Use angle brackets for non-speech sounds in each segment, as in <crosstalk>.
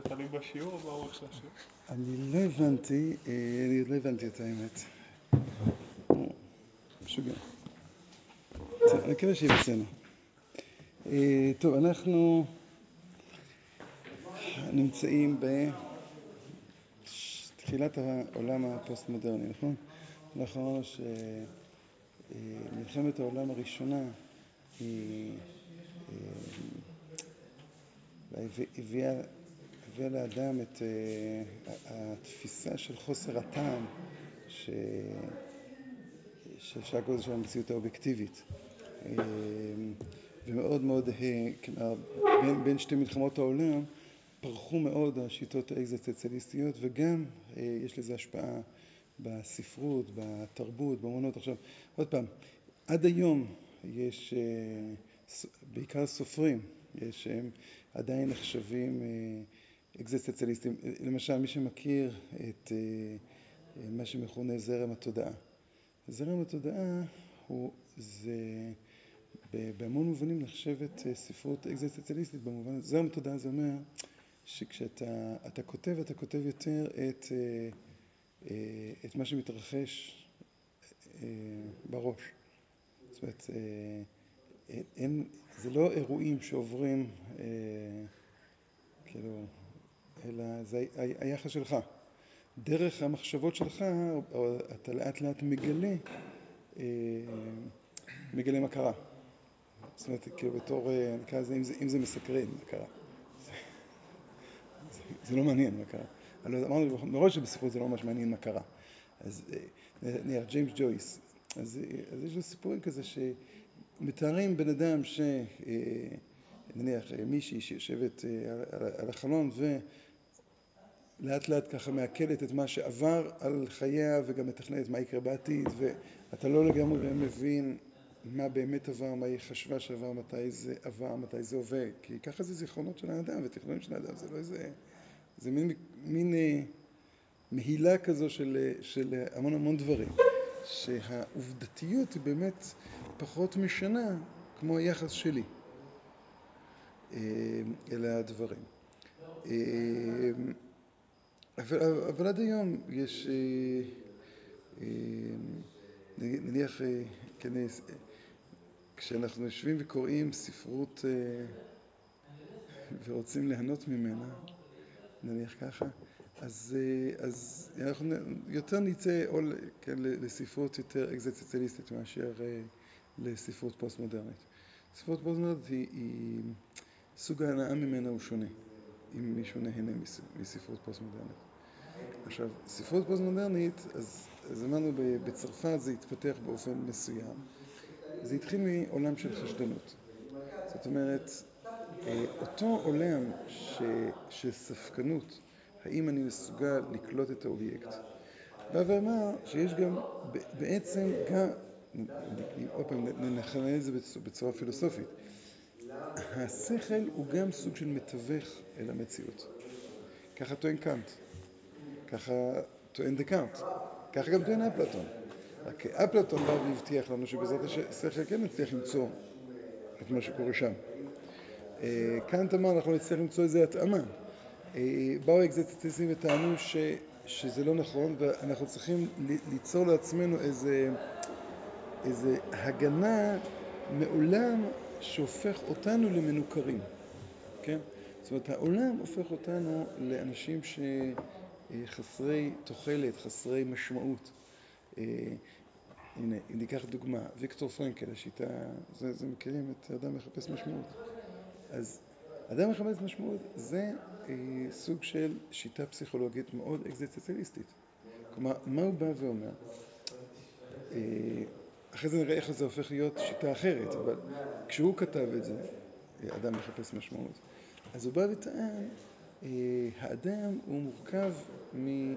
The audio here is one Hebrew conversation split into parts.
תלוי בשיעור או באורך של השיעור? אני לא הבנתי, אה, אני עוד לא הבנתי את האמת. משוגע. אני מקווה שיהיה בסדר. אה, טוב, אנחנו נמצאים בתחילת העולם הפוסט-מודרני, נכון? אנחנו אמרנו שמלחמת העולם הראשונה היא אה, הביאה הביאה לאדם את uh, התפיסה של חוסר הטעם שאפשר לקרוא לזה המציאות האובייקטיבית. Uh, ומאוד מאוד, uh, כלומר, בין, בין שתי מלחמות העולם פרחו מאוד השיטות האקזיסטנציאליסטיות וגם יש לזה השפעה בספרות, בתרבות, באמנות. עכשיו, עוד פעם, עד היום יש, בעיקר סופרים, שהם עדיין נחשבים אקזיסטנציאליסטים. למשל, מי שמכיר את מה שמכונה זרם התודעה. זרם התודעה הוא, זה בהמון מובנים נחשבת ספרות אקזיסטנציאליסטית במובן הזה. זרם התודעה זה אומר שכשאתה כותב, אתה כותב יותר את, את מה שמתרחש בראש. זאת אומרת, אין, זה לא אירועים שעוברים כאילו אלא זה היחס שלך. דרך המחשבות שלך, אתה לאט לאט מגלה, מגלה מה קרה. זאת אומרת, כאילו בתור, נקרא לזה, אם זה מסקרן, מה קרה. זה לא מעניין מה קרה. אמרנו מראש שבספרות זה לא ממש מעניין מה קרה. אז נניח, ג'יימס ג'ויס, אז יש לו סיפורים כזה שמתארים בן אדם ש... נניח מישהי שיושבת על החלון. לאט לאט ככה מעכלת את מה שעבר על חייה וגם מתכננת מה יקרה בעתיד ואתה לא לגמרי מבין מה באמת עבר, מה היא חשבה שעבר, מתי זה עבר, מתי זה עובד כי ככה זה זיכרונות של האדם ותכנונים של האדם זה לא איזה, זה מין, מין מהילה כזו של, של המון המון דברים שהעובדתיות היא באמת פחות משנה כמו היחס שלי אלה הדברים אבל, אבל עד היום יש, נניח, כן, כשאנחנו יושבים וקוראים ספרות ורוצים ליהנות ממנה, נניח ככה, אז, אז אנחנו יותר נצא או כן, לספרות יותר אקזיסטנציאליסטית מאשר לספרות פוסט-מודרנית. ספרות פוסט-מודרנית היא, היא סוג ההנאה ממנה הוא שונה, אם מישהו נהנה מספרות פוסט-מודרנית. עכשיו, ספרות פוסט-מודרנית, אז, אז אמרנו בצרפת זה התפתח באופן מסוים. זה התחיל מעולם של חשדנות. זאת אומרת, אותו עולם ש, של ספקנות, האם אני מסוגל לקלוט את האובייקט, בא ואמר שיש גם, בעצם גם, עוד פעם, נחנה את זה בצורה פילוסופית, השכל הוא גם סוג של מתווך אל המציאות. ככה טוען קאנט. ככה טוען דקארט, ככה גם טוען אפלטון. רק אפלטון בא והבטיח לנו שבעזרת השכל כן נצליח למצוא את מה שקורה שם. קאנט אמר, אנחנו נצליח למצוא איזו התאמה. באו האקזיסטנציאליסטים וטענו שזה לא נכון, ואנחנו צריכים ליצור לעצמנו איזה, איזה הגנה מעולם שהופך אותנו למנוכרים. כן? זאת אומרת, העולם הופך אותנו לאנשים ש... חסרי תוחלת, חסרי משמעות. הנה, אם ניקח דוגמה, ויקטור פרנקל, השיטה, זה, זה מכירים את אדם מחפש משמעות. אז אדם מחפש משמעות זה אה, סוג של שיטה פסיכולוגית מאוד אקזיסטנציאליסטית. כלומר, מה הוא בא ואומר? אה, אחרי זה נראה איך זה הופך להיות שיטה אחרת, אבל כשהוא כתב את זה, אדם מחפש משמעות, אז הוא בא וטען האדם הוא מורכב מ...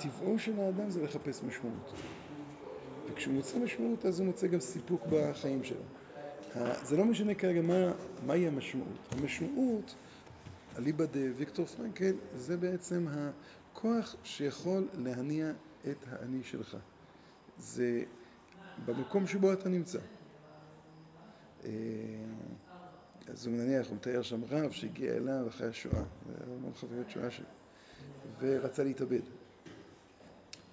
טבעו של האדם זה לחפש משמעות. וכשהוא מוצא משמעות, אז הוא מוצא גם סיפוק בחיים שלו. זה לא משנה כרגע מה, מהי המשמעות. המשמעות, אליבא דוויקטור פרנקל, זה בעצם הכוח שיכול להניע את האני שלך. זה במקום שבו אתה נמצא. אז הוא נניח, הוא מתאר שם רב שהגיע אליו אחרי השואה, המון חוויות שואה שלו, ורצה להתאבד.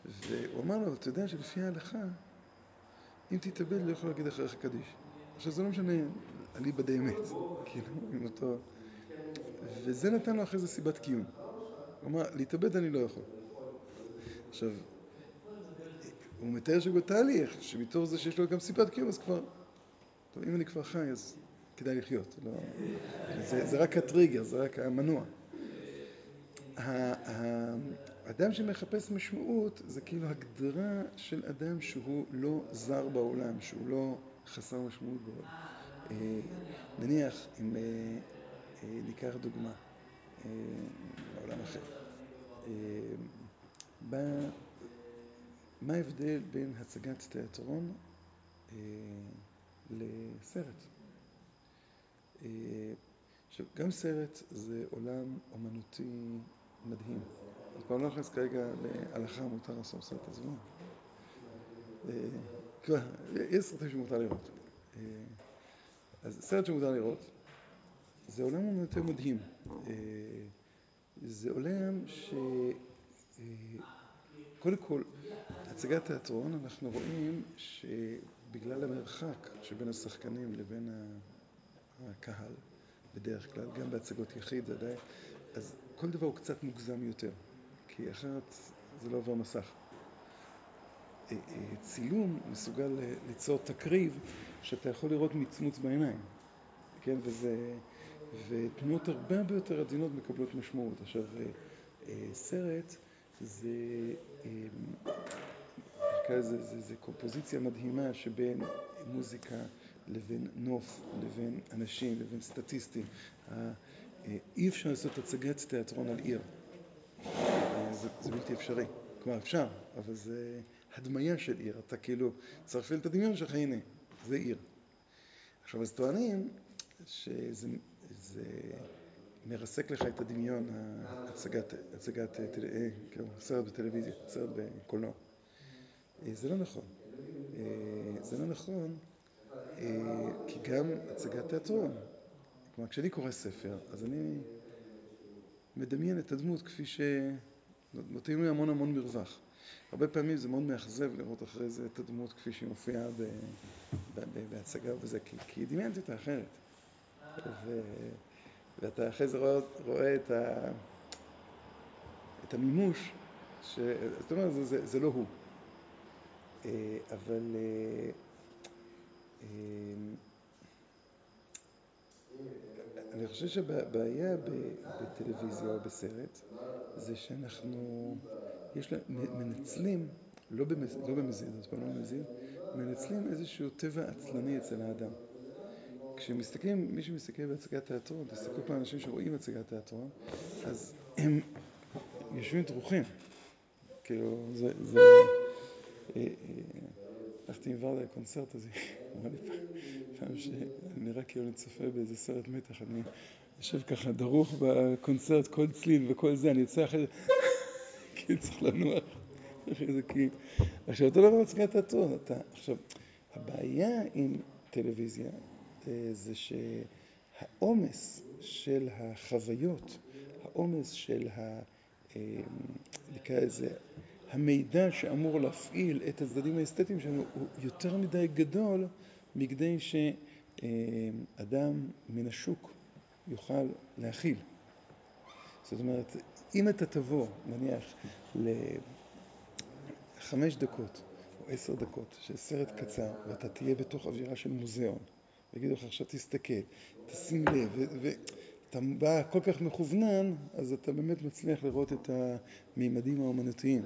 והוא אמר לו, אתה יודע שלפי ההלכה, אם תתאבד לא יכול להגיד אחריך קדיש. עכשיו זה לא משנה, אליבא אמת, כאילו, עם אותו... וזה נתן לו אחרי זה סיבת קיום. הוא אמר, להתאבד אני לא יכול. עכשיו, הוא מתאר שבתהליך, שמתוך זה שיש לו גם סיבת קיום, אז כבר, טוב, אם אני כבר חי, אז כדאי לחיות. לא, זה, זה רק הטריגר, זה רק המנוע. האדם שמחפש משמעות זה כאילו הגדרה של אדם שהוא לא זר בעולם, שהוא לא חסר משמעות בעולם. אה, נניח, אם אה, אה, ניקח דוגמה מעולם אחר, מה ההבדל בין הצגת תיאטרון לסרט? עכשיו, גם סרט זה עולם אומנותי מדהים. אני כבר לא נכנס כרגע להלכה מותר לעשות סרט, אז לא. יש סרטים שמותר לראות. אז סרט שמותר לראות זה עולם אומנותי מדהים. זה עולם ש... קודם כל, הצגת תיאטרון, אנחנו רואים שבגלל המרחק שבין השחקנים לבין הקהל, בדרך כלל, גם בהצגות יחיד, זה די... אז כל דבר הוא קצת מוגזם יותר, כי אחרת זה לא עובר מסך. צילום מסוגל ליצור תקריב שאתה יכול לראות מצמוץ בעיניים, כן? וזה... ותנועות הרבה הרבה יותר עדינות מקבלות משמעות. עכשיו, סרט זה... זה, זה, זה קומפוזיציה מדהימה שבין מוזיקה לבין נוף, לבין אנשים, לבין סטטיסטים. אי אפשר לעשות הצגת תיאטרון על עיר. זה, זה בלתי אפשרי. כלומר, אפשר, אבל זה הדמיה של עיר. אתה כאילו צריך להפעיל את הדמיון שלך, הנה, זה עיר. עכשיו, אז טוענים שזה זה מרסק לך את הדמיון, הצגת, הצגת, כאילו, סרט בטלוויזיה, סרט בקולנוע. זה לא נכון. זה לא נכון, כי גם הצגת תיאטרון, כלומר, כשאני קורא ספר, אז אני מדמיין את הדמות כפי ש... נותנים לי המון המון מרווח. הרבה פעמים זה מאוד מאכזב לראות אחרי זה את הדמות כפי שהיא מופיעה בהצגה וזה, כי, כי דמיינתי אותה אחרת. ו... ואתה אחרי זה רואה, רואה את, ה... את המימוש, ש... זאת אומרת, זה, זה, זה לא הוא. אבל אני חושב שהבעיה בטלוויזיה או בסרט זה שאנחנו יש לה, מנצלים, לא, לא במזיד, אז פעם לא במזיד, מנצלים איזשהו טבע עצלני אצל האדם. כשמסתכלים, מי שמסתכל בהצגת תיאטרון, תסתכלו פעם אנשים שרואים הצגת תיאטרון, אז הם יושבים דרוכים. כאילו, זה... זה הלכתי עם ורדה לקונצרט הזה, אמר לי פעם שאני נראה כאילו אני צופה באיזה סרט מתח, אני יושב ככה דרוך בקונצרט, כל צליל וכל זה, אני יוצא אחרי זה, כי צריך לנוח. אחרי זה כי... עכשיו, אותו דבר הצגת תיאטרון. עכשיו, הבעיה עם טלוויזיה זה שהעומס של החוויות, העומס של ה... נקרא לזה, המידע שאמור להפעיל את הצדדים האסתטיים שלנו הוא יותר מדי גדול מכדי שאדם מן השוק יוכל להכיל. זאת אומרת, אם אתה תבוא, נניח, לחמש דקות או עשר דקות של סרט קצר ואתה תהיה בתוך אווירה של מוזיאון ויגידו לך עכשיו תסתכל, תשים לב ואתה בא כל כך מכוונן אז אתה באמת מצליח לראות את המימדים האומנותיים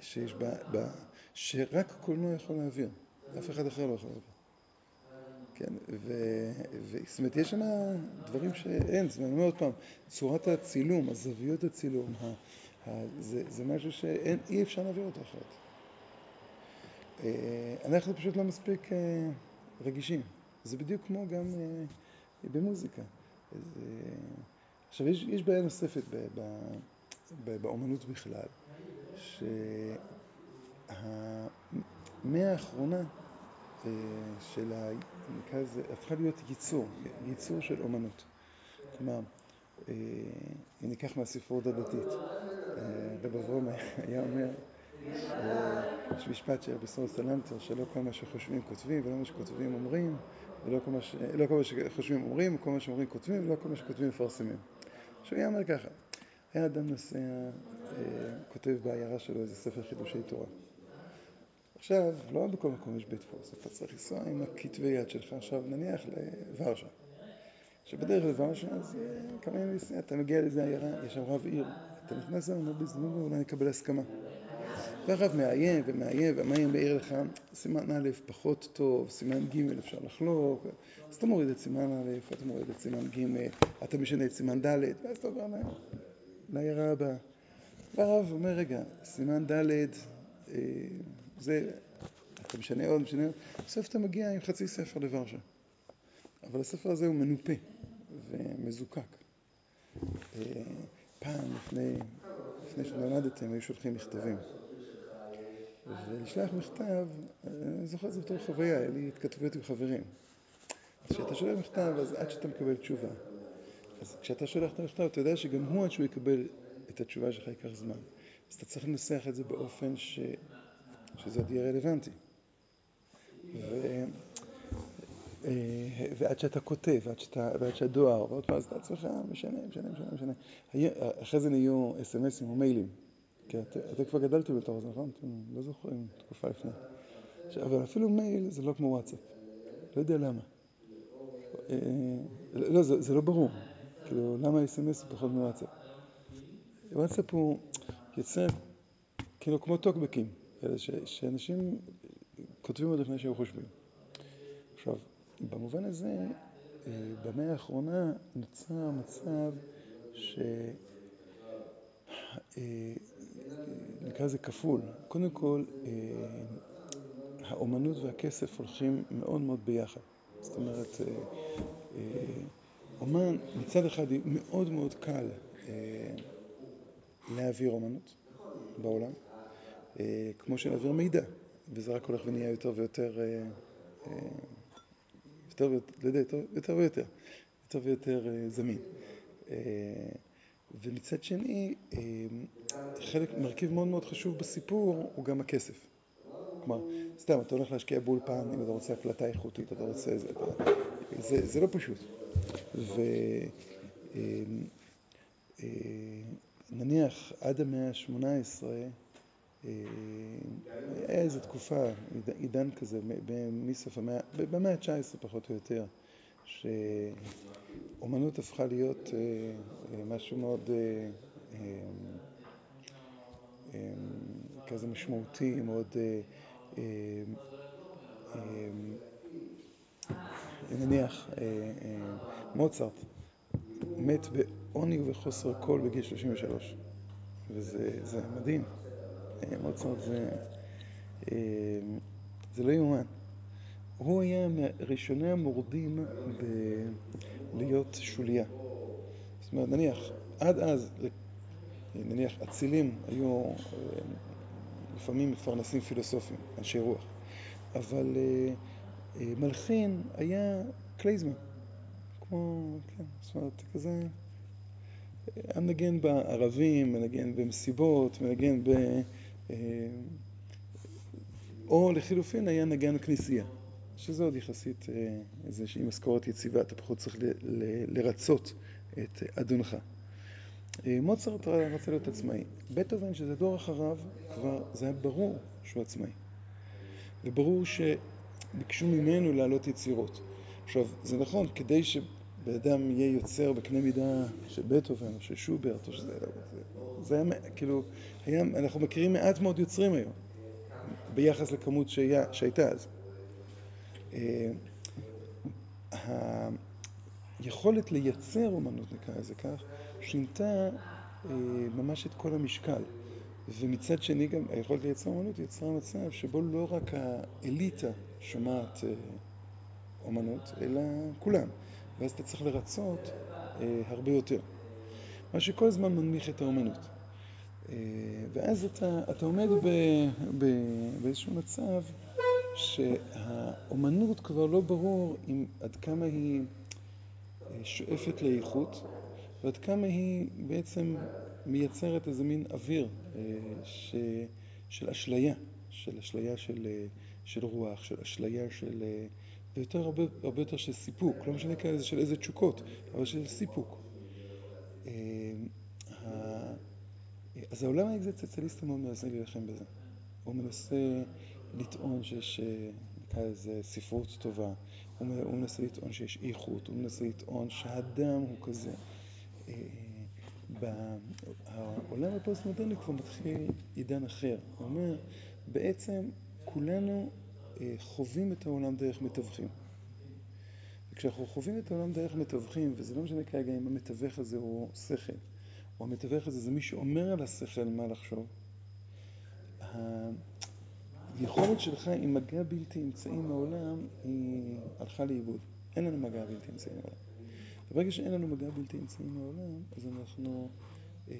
שיש בה, בה, שרק קולנוע יכול להעביר, אף אחד אחר לא יכול להעביר. כן, ו... זאת אומרת, יש שם דברים שאין, זאת אומרת, אני אומר עוד פעם, צורת הצילום, הזוויות הצילום, ה... ה... זה, זה משהו שאי אפשר להעביר אותו אחרת. אנחנו פשוט לא מספיק רגישים. זה בדיוק כמו גם במוזיקה. זה... עכשיו, יש, יש בעיה נוספת ב... ב... באומנות בכלל, שהמאה האחרונה של נקרא לזה, הפכה להיות ייצור, ייצור של אומנות. כלומר, אם ניקח מהספרות הדתית, רב אברום היה אומר, יש משפט של בסור סלנטר, שלא כל מה שחושבים כותבים, ולא מה שכותבים אומרים, ולא כל. לא כל מה שחושבים אומרים, וכל מה שאומרים כותבים, ולא כל מה שכותבים מפרסמים. עכשיו, היה אומר ככה, היה אדם נוסע, כותב בעיירה שלו איזה ספר חידושי תורה. עכשיו, לא בכל מקום יש בית דפוס, אתה צריך לנסוע עם הכתבי יד שלך, עכשיו נניח לוורשה. שבדרך לוורשה, אז כמה ימים לפני, אתה מגיע לאיזה עיירה, יש שם רב עיר, אתה נכנס לזה, בהזדמנות אולי נקבל הסכמה. והרב מעיין ומעיין, והמעיין מעיר לך, סימן א' פחות טוב, סימן ג' אפשר לחלוק, אז אתה מוריד את סימן א', אתה מוריד את סימן ג', אתה משנה את סימן ד', ואז אתה עובר לעיירה הבאה. והרב אומר, רגע, סימן ד', זה, אתה משנה עוד, משנה עוד, בסוף אתה מגיע עם חצי ספר לוורשה. אבל הספר הזה הוא מנופה ומזוקק. פעם, לפני, לפני שלמדתם, היו שולחים מכתבים. ולשלוח מכתב, אני זוכר את זה בתור חוויה, היה לי התכתבויות עם חברים. כשאתה שולח מכתב, אז עד שאתה מקבל תשובה. אז כשאתה שולח את המכתב, אתה יודע שגם הוא עד שהוא יקבל את התשובה שלך ייקח זמן. אז אתה צריך לנסח את זה באופן ש... שזה עוד יהיה רלוונטי. ו... ועד שאתה כותב, ועד, שאתה, ועד שהדואר, ועוד פעם, אז אתה עצמך משנה, משנה, משנה, משנה. אחרי זה נהיו אס.אם.אסים או מיילים. כי את, אתם כבר גדלתם בתור זה, נכון? אתם לא זוכרים, תקופה לפני. אבל אפילו מייל זה לא כמו וואטסאפ. לא יודע למה. לא, זה, זה לא ברור. כאילו, למה אס.אם.אס הוא פחות מוואטסאפ? וואטסאפ הוא יוצא, כאילו, כמו טוקבקים. שאנשים כותבים עוד לפני שהם חושבים. עכשיו, במובן הזה, במאה האחרונה נוצר מצב ש... נקרא לזה כפול. קודם כל, האומנות והכסף הולכים מאוד מאוד ביחד. זאת אומרת, אומן, מצד אחד, מאוד מאוד קל להעביר אומנות בעולם, כמו שלהעביר מידע, וזה רק הולך ונהיה יותר ויותר, יותר ויותר, יותר ויותר, יותר ויותר זמין. ומצד שני, חלק, מרכיב מאוד מאוד חשוב בסיפור הוא גם הכסף. כלומר, סתם, אתה הולך להשקיע באולפן, אם אתה רוצה הקלטה איכותית, אתה רוצה איזה... זה, זה לא פשוט. ונניח, עד המאה ה-18, היה איזו תקופה, עידן כזה, מסוף המאה, במאה ה-19 פחות או יותר, שאומנות הפכה להיות משהו מאוד כזה משמעותי, מאוד... נניח, מוצרט מת בעוני ובחוסר כל בגיל 33, וזה מדהים. מוצרט זה... זה לא יאומן. הוא היה מראשוני המורדים בלהיות שוליה. זאת אומרת, נניח, עד אז, נניח, אצילים היו לפעמים מפרנסים פילוסופים, אנשי רוח, אבל מלחין היה קלייזמן, כמו, כן, זאת אומרת, כזה, מנגן בערבים, מנגן במסיבות, מנגן ב... או לחילופין היה נגן כנסייה, שזה עוד יחסית איזושהי משכורת יציבה, אתה פחות צריך לרצות את אדונך. מוצרט רצה להיות עצמאי. בטהובן, שזה דור אחריו, כבר זה היה ברור שהוא עצמאי. וברור שביקשו ממנו להעלות יצירות. עכשיו, זה נכון, כדי שבאדם יהיה יוצר בקנה מידה של בטהובן או של שוברט, או שזה... זה היה, כאילו, היה, אנחנו מכירים מעט מאוד יוצרים היום, ביחס לכמות שהייתה אז. היכולת לייצר אומנות, נקרא לזה כך, שינתה ממש את כל המשקל. ומצד שני גם היכולת לייצר אומנות יצרה מצב שבו לא רק האליטה שומעת אומנות, אלא כולם. ואז אתה צריך לרצות הרבה יותר. מה שכל הזמן מנמיך את האומנות. ואז אתה, אתה עומד באיזשהו מצב שהאומנות כבר לא ברור עם עד כמה היא שואפת לאיכות ועד כמה היא בעצם מייצרת איזה מין אוויר ש... של אשליה, של אשליה של, של רוח, של אשליה של... ויותר הרבה, הרבה יותר של סיפוק, לא משנה כאלה של איזה תשוקות, אבל של סיפוק. אז העולם האקזיסטנציאליסטי מאוד מנסה להילחם בזה. הוא מנסה לטעון שיש, נקרא לזה, ספרות טובה. הוא מנסה לטעון שיש איכות. הוא מנסה לטעון שהאדם הוא כזה. העולם הפוסט-מודרני כבר מתחיל עידן אחר. הוא אומר, בעצם כולנו חווים את העולם דרך מתווכים. וכשאנחנו חווים את העולם דרך מתווכים, וזה לא משנה כרגע אם המתווך הזה הוא שכל, או המתווך הזה זה מי שאומר על השכל מה לחשוב, היכולת שלך עם מגע בלתי אמצעי מהעולם היא הלכה לאיבוד. אין לנו מגע בלתי אמצעי מהעולם. וברגע שאין לנו מגע בלתי אמצעי מהעולם, אז אנחנו אה,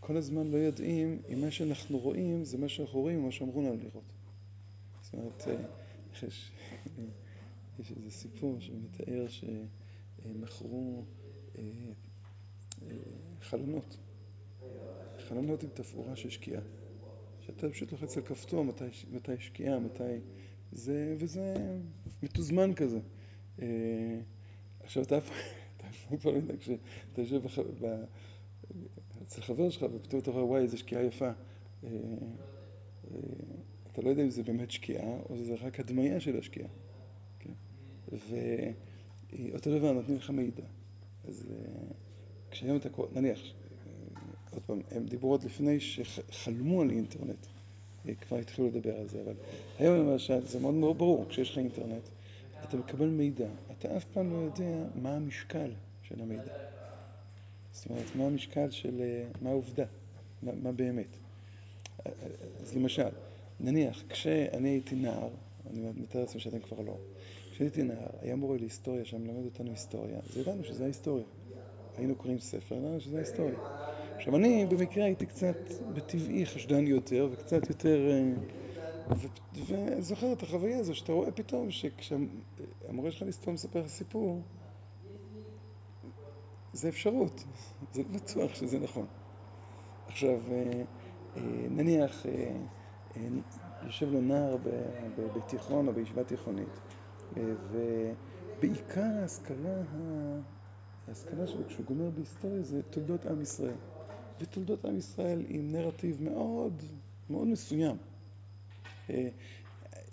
כל הזמן לא יודעים אם מה שאנחנו רואים זה מה שאנחנו רואים או מה שאמרו לנו לראות. זאת אומרת, אה, יש, יש איזה סיפור שמתאר שמכרו אה, אה, חלונות, חלונות עם תפאורה של שקיעה. שאתה פשוט לוחץ על כפתור מתי, מתי שקיעה, מתי... זה, וזה מתוזמן כזה. אה, עכשיו, אתה אף פעם <laughs> לא יודע, כשאתה יושב אצל חבר שלך ופתאום אתה רואה, וואי, איזה שקיעה יפה. אתה לא יודע אם זה באמת שקיעה, או שזה רק הדמיה של השקיעה. כן? ואותו דבר, נותנים לך מידע. אז כשהיום אתה קורא, נניח, עוד פעם, הם דיברו עוד לפני שחלמו על אינטרנט. כבר התחילו לדבר על זה, אבל היום למשל זה מאוד מאוד ברור, כשיש לך אינטרנט, אתה מקבל מידע, אתה אף פעם לא יודע מה המשקל של המידע. זאת אומרת, מה המשקל של, מה העובדה, מה, מה באמת. אז למשל, נניח, כשאני הייתי נער, אני מתאר לעצמי שאתם כבר לא, כשהייתי נער, היה מורה להיסטוריה שם מלמד אותנו היסטוריה, אז ידענו שזה ההיסטוריה. היינו קוראים ספר, ידענו שזה ההיסטוריה. עכשיו, אני במקרה הייתי קצת בטבעי חשדן יותר, וקצת יותר... וזוכר את החוויה הזו, שאתה רואה פתאום שכשהמורה שלך להיסטוריה מספר לך סיפור, זה אפשרות, זה בטוח שזה נכון. עכשיו, נניח, יושב לו נער בתיכון או בישיבה תיכונית, ובעיקר ההשכלה, ההשכלה שלו כשהוא גומר בהיסטוריה זה תולדות עם ישראל. ותולדות עם ישראל עם נרטיב מאוד מאוד מסוים.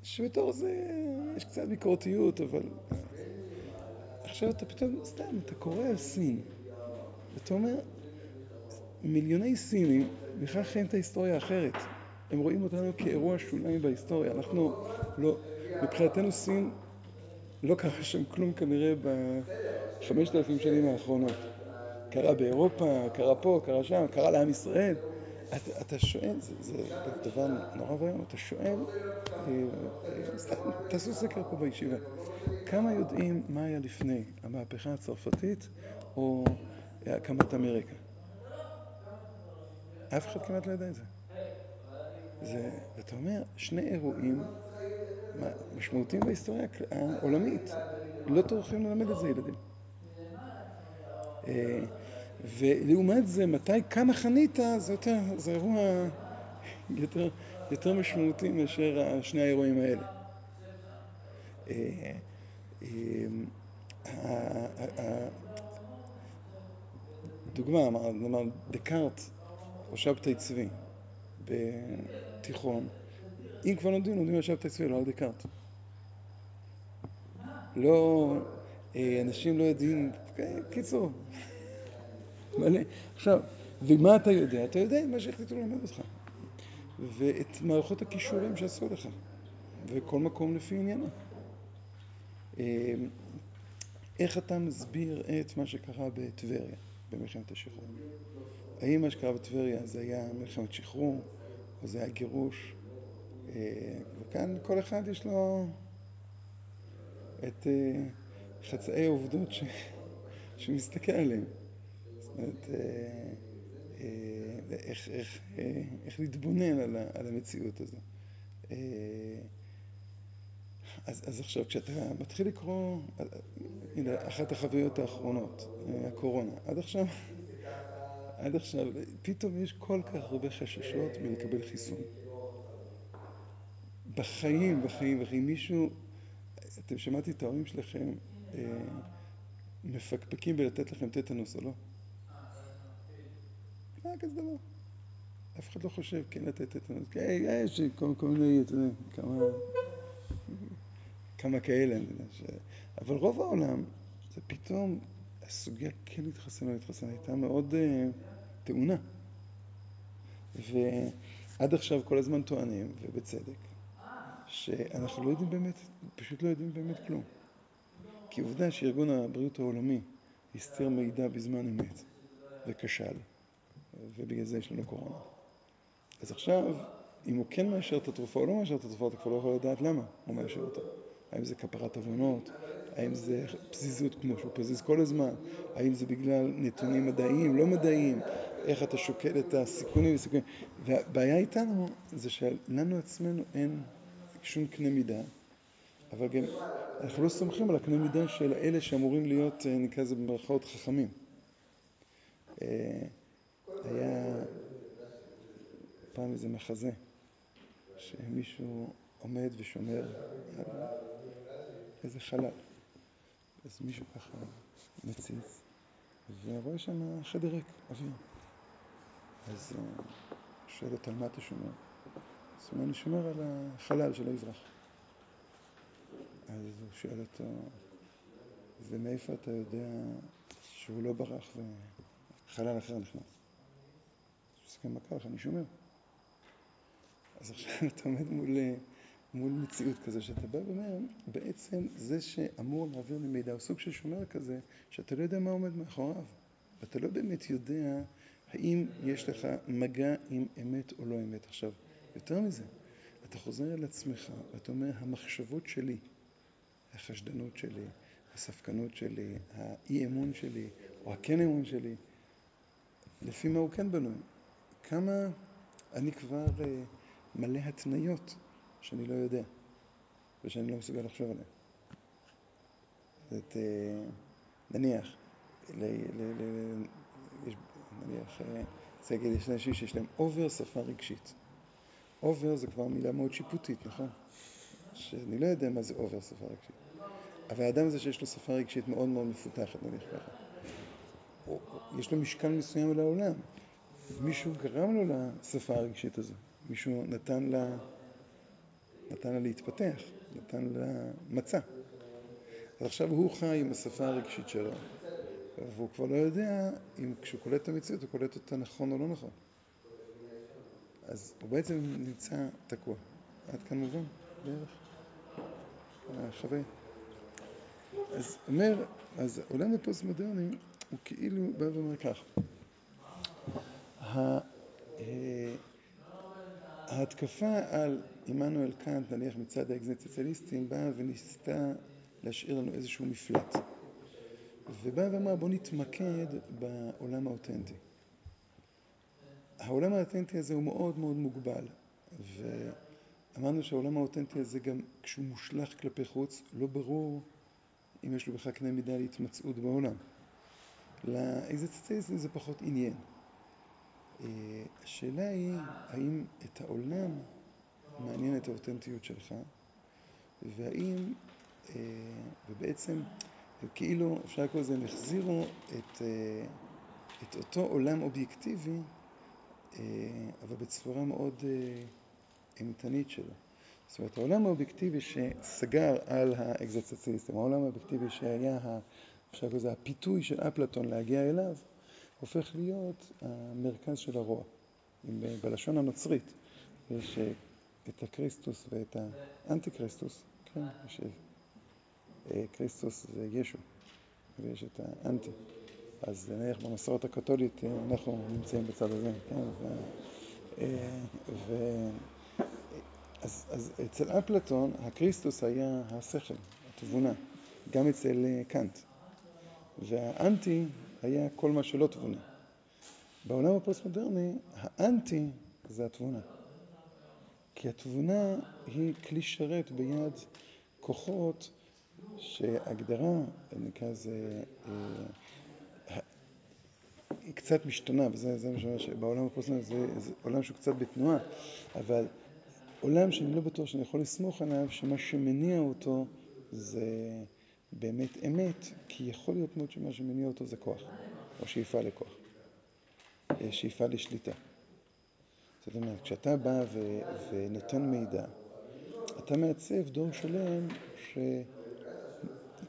שבתור זה יש קצת ביקורתיות, אבל... עכשיו אתה פתאום, סתם, אתה קורא על סין, ואתה אומר, מיליוני סינים בכלל חיים את ההיסטוריה האחרת. הם רואים אותנו כאירוע שולמי בהיסטוריה. אנחנו לא... מבחינתנו סין לא קרה שם כלום כנראה בחמשת אלפים שנים האחרונות. קרה באירופה, קרה פה, קרה שם, קרה לעם ישראל. אתה, אתה שואל, זה, זה דבר נורא ואיום, אתה שואל, סתם, תעשו סקר פה בישיבה. כמה יודעים מה היה לפני המהפכה הצרפתית או הקמת אמריקה? אף אחד כמעט לא יודע את זה. זה, ואתה אומר, שני אירועים משמעותיים בהיסטוריה העולמית. לא טורחים ללמד את זה ילדים. ולעומת זה, מתי, כמה חנית, זה יותר, זה אירוע יותר, יותר משמעותי מאשר שני האירועים האלה. דוגמה, נאמר, דקארט או שבתאי צבי בתיכון, אם כבר לומדים, לומדים על שבתאי צבי, לא על דקארט. לא, אנשים לא יודעים, קיצור, מלא. עכשיו, ומה אתה יודע? אתה יודע מה שהחליטו ללמד אותך, ואת מערכות הכישורים שעשו לך, וכל מקום לפי עניינו. איך אתה מסביר את מה שקרה בטבריה במלחמת השחרור? האם מה שקרה בטבריה זה היה מלחמת שחרור, או זה היה גירוש? וכאן כל אחד יש לו את חצאי העובדות שמסתכל עליהם. זאת אומרת, איך להתבונן על המציאות הזו. אז, אז עכשיו, כשאתה מתחיל לקרוא, הנה, אחת החוויות האחרונות, הקורונה, עד עכשיו, עד עכשיו, פתאום יש כל כך הרבה חששות מלקבל חיסון. בחיים, בחיים, בחיים, מישהו, אתם שמעתי את ההורים שלכם אה, מפקפקים בלתת לכם טטנוס או לא? מה כזה דבר? אף אחד לא חושב כן לתת טטנוס. יש כל מיני, אתה יודע, כמה... כמה כאלה, אני יודע, ש... אבל רוב העולם, זה פתאום, הסוגיה כן להתחסן או להתחסן הייתה מאוד uh, טעונה. ועד עכשיו כל הזמן טוענים, ובצדק, שאנחנו לא יודעים באמת, פשוט לא יודעים באמת כלום. כי עובדה שארגון הבריאות העולמי הסתיר מידע בזמן אמת וכשל, ובגלל זה יש לנו קורונה. אז עכשיו, אם הוא כן מאשר את התרופה או לא מאשר את התרופה, אתה כבר לא יכול לדעת למה הוא מאשר אותה. האם זה כפרת עוונות, האם זה פזיזות כמו שהוא פזיז כל הזמן, האם זה בגלל נתונים מדעיים, לא מדעיים, איך אתה שוקל את הסיכונים וסיכונים. והבעיה איתנו זה שלנו עצמנו אין שום קנה מידה, אבל גם אנחנו לא סומכים על הקנה מידה של אלה שאמורים להיות, אה, נקרא לזה במרכאות, חכמים. אה, היה פעם איזה מחזה, שמישהו עומד ושומר על איזה חלל. אז מישהו ככה מציץ, ורואה שם חדר ריק, אוויר. אז אה, שואל אותו על מה אתה שומר? אז הוא אומר, אני שומר על החלל של האזרח. אז הוא שואל אותו, ומאיפה אתה יודע שהוא לא ברח וחלל אחר נכנס? הוא מסתכל לך, אני שומר. אז עכשיו אתה עומד מול מול מציאות כזה, שאתה בא ואומר, בעצם זה שאמור להעביר לי מידע הוא סוג של שומר כזה, שאתה לא יודע מה עומד מאחוריו. ואתה לא באמת יודע האם יש לך מגע עם אמת או לא אמת. עכשיו, יותר מזה, אתה חוזר אל עצמך ואתה אומר, המחשבות שלי, החשדנות שלי, הספקנות שלי, האי אמון שלי, או הכן אמון שלי, לפי מה הוא כן בנוי. כמה אני כבר uh, מלא התניות שאני לא יודע, ושאני לא מסוגל לחשוב עליהן. זאת, אה, נניח, ל, ל, ל, יש, נניח, רוצה להגיד, יש אנשים שיש להם אובר שפה רגשית. over זה כבר מילה מאוד שיפוטית, נכון? שאני לא יודע מה זה over שפה רגשית. אבל האדם הזה שיש לו שפה רגשית מאוד מאוד מפותחת, נניח ככה, יש לו משקל מסוים לעולם. מישהו גרם לו לשפה הרגשית הזו, מישהו נתן לה נתן לה להתפתח, נתן לה מצע. אז עכשיו הוא חי עם השפה הרגשית שלו, והוא כבר לא יודע אם כשהוא קולט את המציאות הוא קולט אותה נכון או לא נכון. אז הוא בעצם נמצא תקוע. עד כאן מובן, בערך. החוויה. אז אומר, אז העולם הפוסט-מודרני הוא כאילו בא ואומר כך. אה, ההתקפה על עמנואל קאנט, נניח מצד האקזיטציאליסטים, באה וניסתה להשאיר לנו איזשהו מפלט. ובאה ואמרה בוא נתמקד בעולם האותנטי. העולם האותנטי הזה הוא מאוד מאוד מוגבל, ואמרנו שהעולם האותנטי הזה גם כשהוא מושלך כלפי חוץ, לא ברור אם יש לו בכלל קנה מידה להתמצאות בעולם. לאקזיטציאליסטים זה פחות עניין. השאלה היא, האם את העולם מעניין את האותנטיות שלך, והאם, אה, ובעצם, כאילו, אפשר לקרוא לזה, הם החזירו את, אה, את אותו עולם אובייקטיבי, אבל בצורה מאוד אימתנית שלו. זאת אומרת, העולם האובייקטיבי שסגר על האקזצציסטים, העולם האובייקטיבי שהיה, אפשר לקרוא לזה, הפיתוי של אפלטון להגיע אליו, הופך להיות המרכז של הרוע. בלשון הנוצרית יש אה, את הקריסטוס ואת האנטי קריסטוס, כן, יש אה, קריסטוס זה ישו, ויש את האנטי. אז נניח במסורת הקתולית אה, אנחנו נמצאים בצד הזה, כן, ו... ו... אז, אז אצל אפלטון הקריסטוס היה השכל, התבונה, גם אצל קאנט. והאנטי היה כל מה שלא תבונה. בעולם הפוסט-מודרני, האנטי זה התבונה. כי התבונה היא כלי שרת ביד כוחות שהגדרה, נקרא לזה, אה, היא קצת משתנה, וזה מה שאומר שבעולם הפוסט זה, זה עולם שהוא קצת בתנועה, אבל עולם שאני לא בטוח שאני יכול לסמוך עליו, שמה שמניע אותו זה באמת אמת, כי יכול להיות מאוד שמה שמניע אותו זה כוח, או שאיפה לכוח, אה, שאיפה לשליטה. זאת אומרת, כשאתה בא ו- ונותן מידע, אתה מעצב דור שלם שנקרא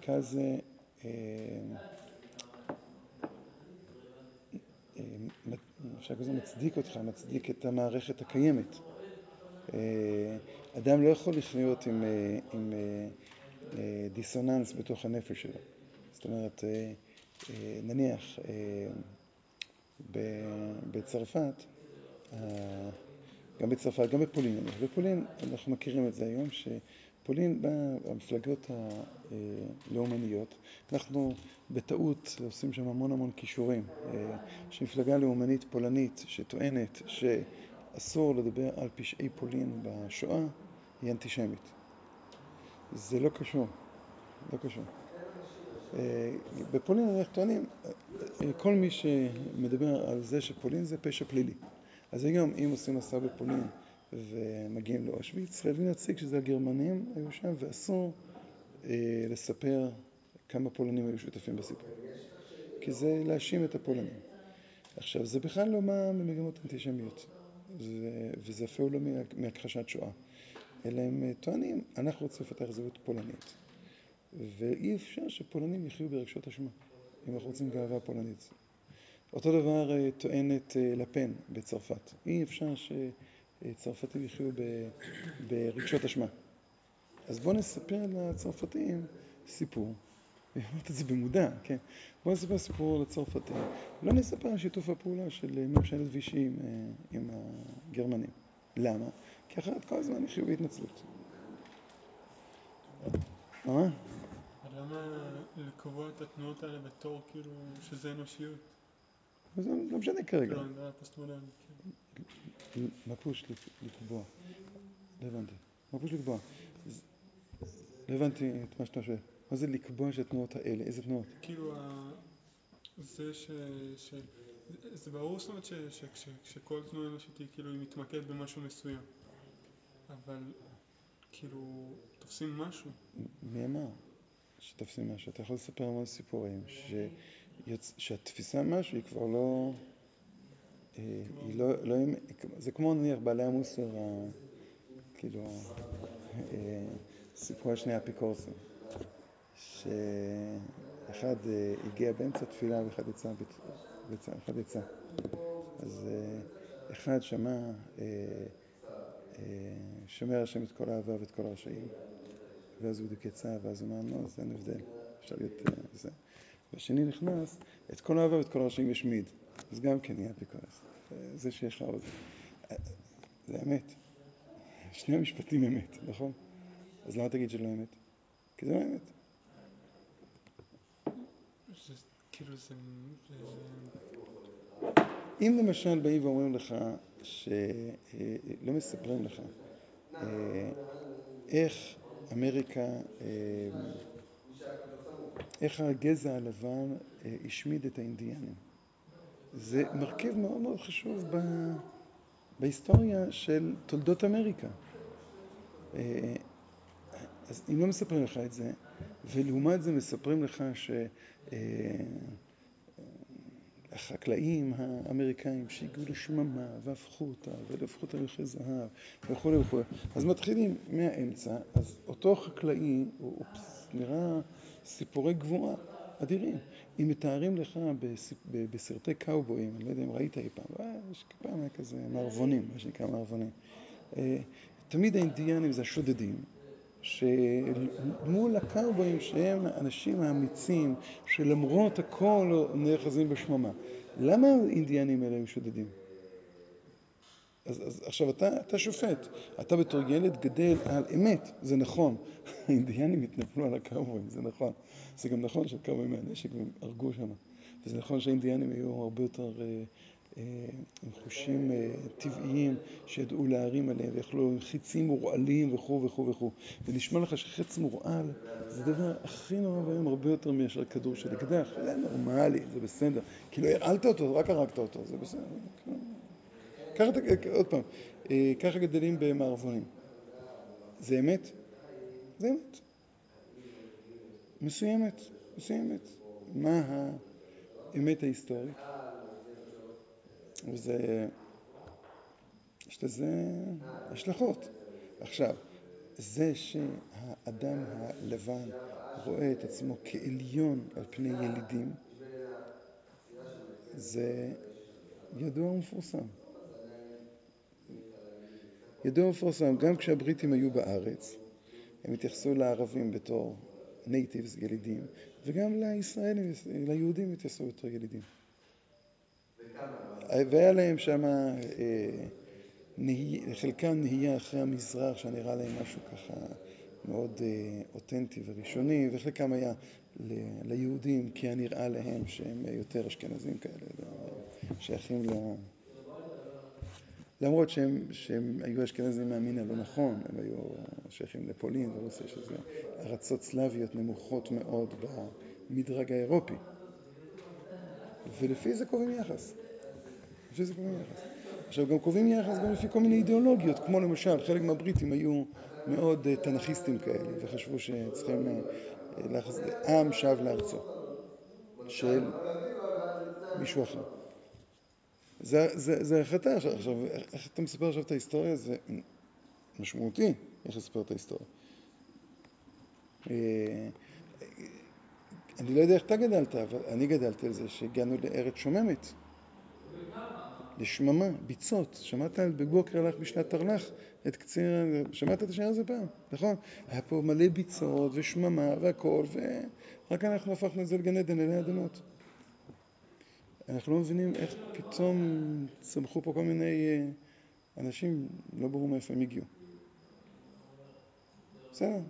לזה, אה, אה, אפשר כזה מצדיק אותך, מצדיק את המערכת הקיימת. אדם לא יכול לחיות עם, עם דיסוננס בתוך הנפש שלו. זאת אומרת, נניח בצרפת, גם בצרפת, גם בפולין. בפולין אנחנו מכירים את זה היום, שפולין, במפלגות הלאומניות, אנחנו בטעות עושים שם המון המון כישורים. שמפלגה לאומנית פולנית שטוענת שאסור לדבר על פשעי פולין בשואה, היא אנטישמית. זה לא קשור, לא קשור. בפולין אנחנו טוענים, כל מי שמדבר על זה שפולין זה פשע פלילי. אז היום, אם עושים מסע בפולין ומגיעים לאושוויץ, חייבים להציג שזה הגרמנים היו שם, ואסור אה, לספר כמה פולנים היו שותפים בסיפור. כי זה להאשים את הפולנים. עכשיו, זה בכלל לא מה ממגמות אנטישמיות, זה, וזה אפילו לא מהכחשת שואה, אלא הם אה, טוענים, אנחנו רוצים לפתח זהות פולנית, ואי אפשר שפולנים יחיו ברגשות אשמה, אם אנחנו רוצים גאווה פולנית. אותו דבר אה, טוענת אה, לפן בצרפת. אי אפשר שצרפתים יחיו ברגשות אשמה. אז בואו נספר לצרפתים סיפור. <laughs> אמרת את זה במודע, כן? בואו נספר סיפור לצרפתים. לא נספר על שיתוף הפעולה של ממשלת וישי עם, אה, עם הגרמנים. למה? כי אחרת כל הזמן יחיו בהתנצלות. מה? למה לקבוע את התנועות האלה בתור כאילו שזה אנושיות? זה לא משנה כרגע. פירוש לקבוע? לא הבנתי. מה פירוש לקבוע? לא הבנתי את מה שאתה שואל. מה זה לקבוע שהתנועות האלה? איזה תנועות? כאילו, זה ש... זה ברור זאת אומרת שכל תנועה אנושית היא כאילו היא מתמקדת במשהו מסוים. אבל כאילו, תופסים משהו. מי אמר שתופסים משהו? אתה יכול לספר המון סיפורים שהתפיסה משהו היא כבר לא... אה, היא לא, לא... זה כמו נניח בעלי המוסר, כאילו, אה, סיפור השני האפיקורסים, שאחד אה, הגיע באמצע תפילה ואחד יצא, אחד יצא. אז אחד שמע, שומר השם את כל האהבה ואת כל הרשעים, ואז הוא בדיוק יצא, ואז הוא אמר, לא, זה אין הבדל, אפשר להיות זה. והשני נכנס, את כל האהבה ואת כל הרשעים השמיד. אז גם כן נהיה אפיקורס. זה שיש לך עוד. זה אמת. שני המשפטים אמת, נכון? אז למה תגיד שלא אמת? כי זה לא אמת. כאילו. אם למשל באים ואומרים לך שלא אה, מספרים לך אה, איך אמריקה אה, איך הגזע הלבן השמיד את האינדיאנים. זה מרכיב מאוד מאוד חשוב ב... בהיסטוריה של תולדות אמריקה. אה, אז אם לא מספרים לך את זה, ולעומת זה מספרים לך שהחקלאים האמריקאים שהגיעו לשממה והפכו אותה והפכו אותה ללכי זהב וכולי וכולי, אז מתחילים מהאמצע, אז אותו חקלאי הוא נראה סיפורי גבורה אדירים. אם מתארים לך בסרטי קאובויים, אני לא יודע אם ראית אי פעם, אה, יש פעם כזה מערבונים, מה שנקרא מערבונים. אה, תמיד האינדיאנים זה השודדים, שמול הקאובויים שהם האנשים האמיצים, שלמרות הכל נאחזים בשממה. למה האינדיאנים האלה היו שודדים? אז, אז עכשיו אתה, אתה שופט, אתה בתור ילד גדל על אמת, זה נכון, <laughs> האינדיאנים התנפלו על הקאובויים, זה נכון. זה גם נכון שהקאובויים מהנשק והם הרגו שם. וזה נכון שהאינדיאנים היו הרבה יותר אה, אה, עם חושים אה, טבעיים שידעו להרים עליהם ויכלו עם חיצים מורעלים וכו' וכו' וכו'. ונשמע לך שחץ מורעל זה הדבר הכי נורא ואיום הרבה יותר מאשר כדור של אקדח. זה נורמלי, זה בסדר. כאילו הרעלת אותו, רק הרגת אותו, זה בסדר. ככה, עוד פעם, ככה גדלים במערבונים. זה אמת? זה אמת. מסוימת, מסוימת. מה האמת ההיסטורית? וזה, יש לזה השלכות. עכשיו, זה שהאדם הלבן רואה את עצמו כעליון על פני ילידים, זה ידוע ומפורסם. ידוע ומפורסם, גם כשהבריטים היו בארץ, הם התייחסו לערבים בתור נייטיבס, ילידים, וגם לישראלים, ליהודים התייחסו בתור ילידים. והיה להם שם, אה, חלקם נהייה אחרי המזרח, שנראה להם משהו ככה מאוד אה, אותנטי וראשוני, וחלקם היה ליהודים, כי היה נראה להם שהם יותר אשכנזים כאלה, שייכים ל... למרות שהם, שהם היו אשכנזים מהמין הלא נכון, הם היו שייכים לפולין ורוסיה, שזה ארצות סלאביות נמוכות מאוד במדרג האירופי. ולפי זה קובעים יחס. לפי זה קובעים יחס. עכשיו גם קובעים יחס גם לפי כל מיני אידיאולוגיות, כמו למשל חלק מהבריטים היו מאוד uh, תנכיסטים כאלה, וחשבו שצריכים uh, להחז... עם שב לארצו של מישהו אחר. זה, זה, זה החלטה עכשיו, איך אתה מספר עכשיו את ההיסטוריה? זה משמעותי, איך לספר את ההיסטוריה. אה, אני לא יודע איך אתה גדלת, אבל אני גדלתי על זה שהגענו לארץ שוממת. לשממה, ביצות. שמעת בבוקר הלך בשנת תרל"ח את קציר... שמעת את השיר הזה פעם, נכון? היה פה מלא ביצות ושממה והכל, ורק אנחנו הפכנו את זה לגן עדן אלי אדמות. אנחנו לא מבינים איך פתאום צמחו פה כל מיני אה, אנשים, לא ברור מאיפה הם הגיעו. בסדר.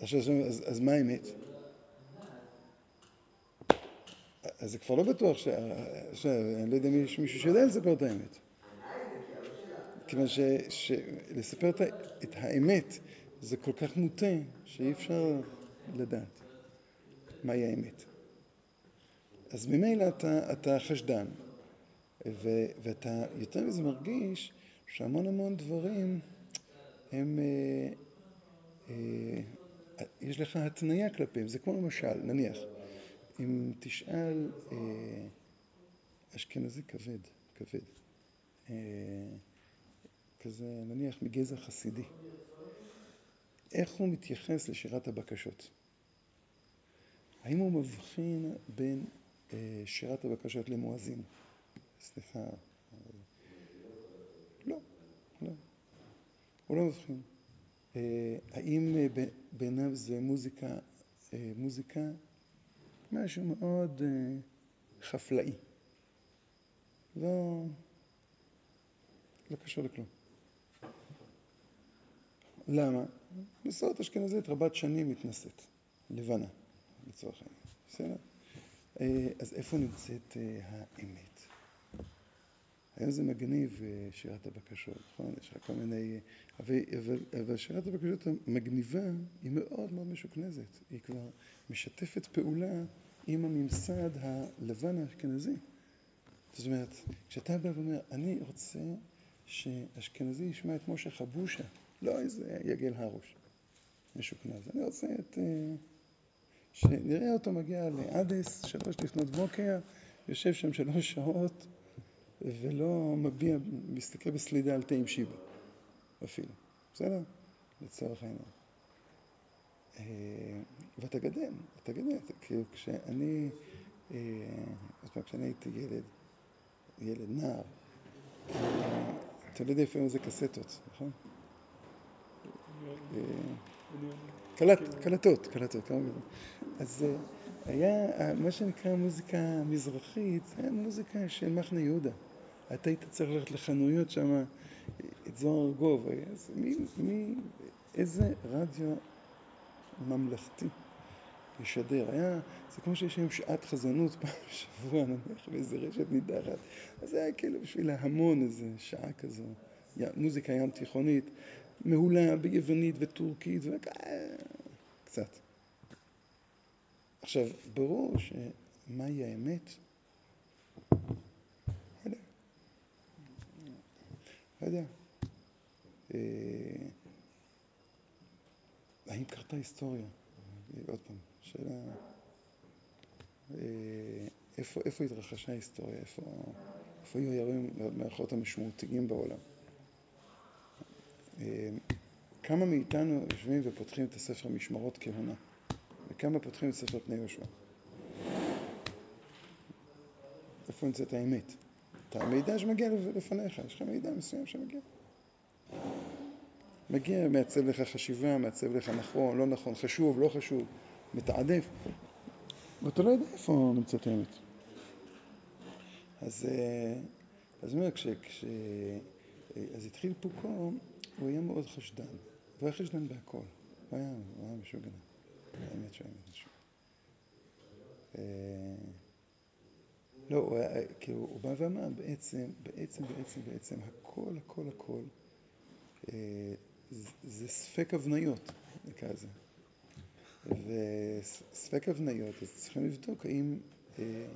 עכשיו, אז, אז מה האמת? אז זה כבר לא בטוח ש... אני לא יודע אם יש מישהו שיודע לספר את האמת. כיוון שלספר את האמת זה כל כך מוטה שאי אפשר לדעת מהי האמת. אז ממילא אתה, אתה חשדן, ו, ואתה יותר מזה מרגיש שהמון המון דברים הם, אה, אה, יש לך התניה כלפיהם. זה כמו למשל, נניח, אם תשאל אה, אשכנזי כבד, כבד, אה, כזה נניח מגזע חסידי, איך הוא מתייחס לשירת הבקשות? האם הוא מבחין בין שירת הבקשות למואזין? סליחה. לא, לא. הוא לא מבחין. אה, האם אה, בעיניו זה מוזיקה, מוזיקה משהו מאוד חפלאי. לא, לא קשור לכלום. למה? מסורת אשכנזית רבת שנים מתנשאת, לבנה, לצורך העניין. בסדר? אז איפה נמצאת האמת? היום זה מגניב שירת הבקשות, נכון? יש לך כל מיני... אבל, אבל, אבל שירת הבקשות המגניבה היא מאוד מאוד משוכנזת. היא כבר משתפת פעולה עם הממסד הלבן האשכנזי. זאת אומרת, כשאתה בא ואומר, אני רוצה שאשכנזי ישמע את משה חבושה, לא איזה יגל הרוש משוכנז, אני רוצה את... שנראה אותו מגיע לאדיס, שלוש לפנות בוקר, יושב שם שלוש שעות ולא מביע, מסתכל בסלידה על תה עם שיבה אפילו, בסדר? לצורך העניין. אה, ואתה גדל, אתה גדל, כאילו כשאני, אה, עוד פעם, כשאני הייתי ילד, ילד נער, אתה לא יודע איפה זה קסטות, נכון? אה, קלטות, קלטות, אז היה מה שנקרא מוזיקה מזרחית, זה היה מוזיקה של מחנה יהודה. אתה היית צריך ללכת לחנויות שם, את זוהר ארגוב, איזה רדיו ממלכתי לשדר. היה, זה כמו שיש היום שעת חזנות פעם בשבוע, נניח, באיזה רשת נידחת. אז זה היה כאילו בשביל ההמון איזה שעה כזו. מוזיקה ים תיכונית, מהולה ביוונית וטורקית, וקצת. עכשיו, ברור שמהי האמת? לא יודע. לא יודע. אה, האם קרתה היסטוריה? עוד פעם, שאלה... אה, איפה, איפה התרחשה ההיסטוריה? איפה, איפה היו הימים, מהאורחות המשמעותיים בעולם? אה, כמה מאיתנו יושבים ופותחים את הספר משמרות כהונה? וכמה פותחים ספר פני יהושע? איפה נמצאת האמת? את המידע שמגיע לפניך, יש לך מידע מסוים שמגיע. מגיע, מעצב לך חשיבה, מעצב לך נכון, לא נכון, חשוב, לא חשוב, מתעדף, ואתה לא יודע איפה נמצאת האמת. אז, אה, אז אומר, כש, כש... אז התחיל פוקו, הוא היה מאוד חשדן, הוא היה חשדן בהכל, הוא היה, הוא היה משוגע, האמת שהוא. אה, לא, הוא היה, כאילו, הוא בא ואמר, בעצם, בעצם, בעצם, בעצם, הכל, הכל, הכל, אה, זה ספק הבניות, נקרא לזה. וספק הבניות, אז צריכים לבדוק האם, אה,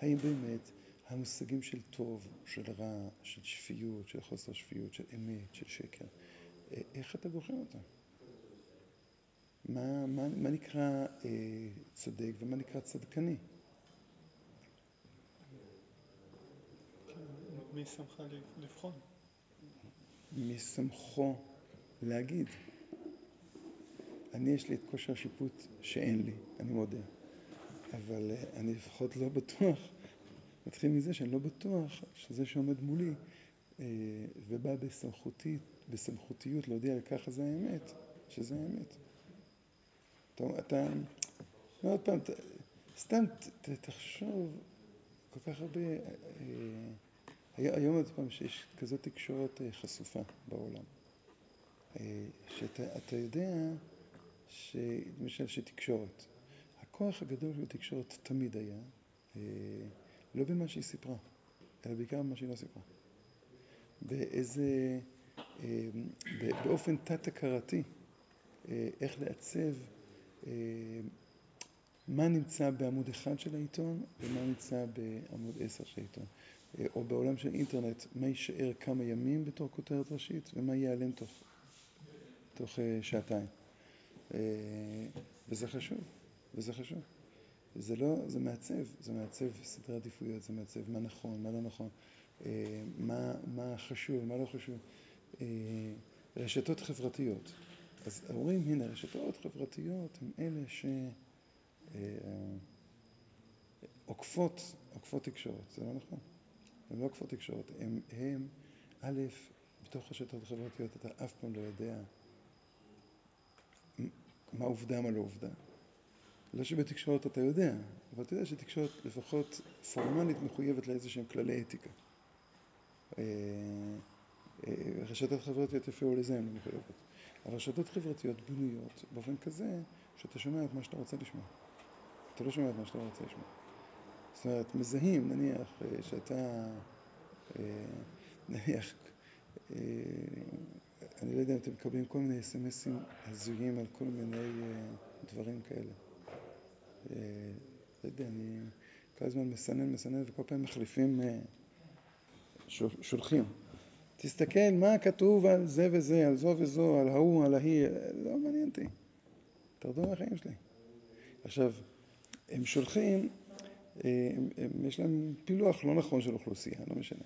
האם באמת המושגים של טוב, של רע, של שפיות, של חוסר שפיות, של אמת, של שקר, איך אתה בוחר אותם? מה, מה, מה נקרא אה, צודק ומה נקרא צדקני? מי שמך לבחון? מי שמחו להגיד. אני, יש לי את כושר השיפוט שאין לי, אני מודה. אבל אה, אני לפחות לא בטוח, נתחיל מזה שאני לא בטוח שזה שעומד מולי אה, ובא בסמכותית, בסמכותיות להודיע על ככה זה האמת, שזה האמת. אתה, אתה עוד פעם, סתם תחשוב כל כך הרבה, אה, היום עוד פעם שיש כזאת תקשורת חשופה בעולם. שאתה יודע למשל שתקשורת, הכוח הגדול של תקשורת תמיד היה אה, לא במה שהיא סיפרה, אלא בעיקר במה שהיא לא סיפרה. באיזה, אה, באופן תת-הכרתי, אה, איך לעצב מה נמצא בעמוד אחד של העיתון ומה נמצא בעמוד עשר של העיתון. או בעולם של אינטרנט, מה יישאר כמה ימים בתור כותרת ראשית ומה ייעלם תוך תוך אה, שעתיים. אה, וזה חשוב, וזה חשוב. זה לא, זה מעצב, זה מעצב סדרי עדיפויות, זה מעצב מה נכון, מה לא נכון, אה, מה, מה חשוב, מה לא חשוב. רשתות חברתיות. אז אומרים, הנה, רשתות חברתיות הן אלה שעוקפות, עוקפות תקשורת, זה לא נכון. הן לא עוקפות תקשורת, הן, א', בתוך רשתות חברתיות אתה אף פעם לא יודע מה עובדה, מה לא עובדה. לא שבתקשורת אתה יודע, אבל אתה יודע שתקשורת לפחות פורמלית מחויבת לאיזה שהם כללי אתיקה. אה, אה, רשתות חברתיות יפעו לזה הן לא מחויבות. אבל רשתות חברתיות בנויות באופן כזה שאתה שומע את מה שאתה רוצה לשמוע. אתה לא שומע את מה שאתה רוצה לשמוע. זאת אומרת, מזהים, נניח אה, שאתה, נניח, אני לא יודע אם אתם מקבלים כל מיני אס.אם.אסים הזויים על כל מיני דברים כאלה. לא יודע, אני כל הזמן מסנן, מסנן, וכל פעם מחליפים, שולחים. תסתכל מה כתוב על זה וזה, על זו וזו, על ההוא, על ההיא, לא מעניין אותי. תרדו מהחיים שלי. עכשיו, הם שולחים, הם, הם, יש להם פילוח לא נכון של אוכלוסייה, לא משנה.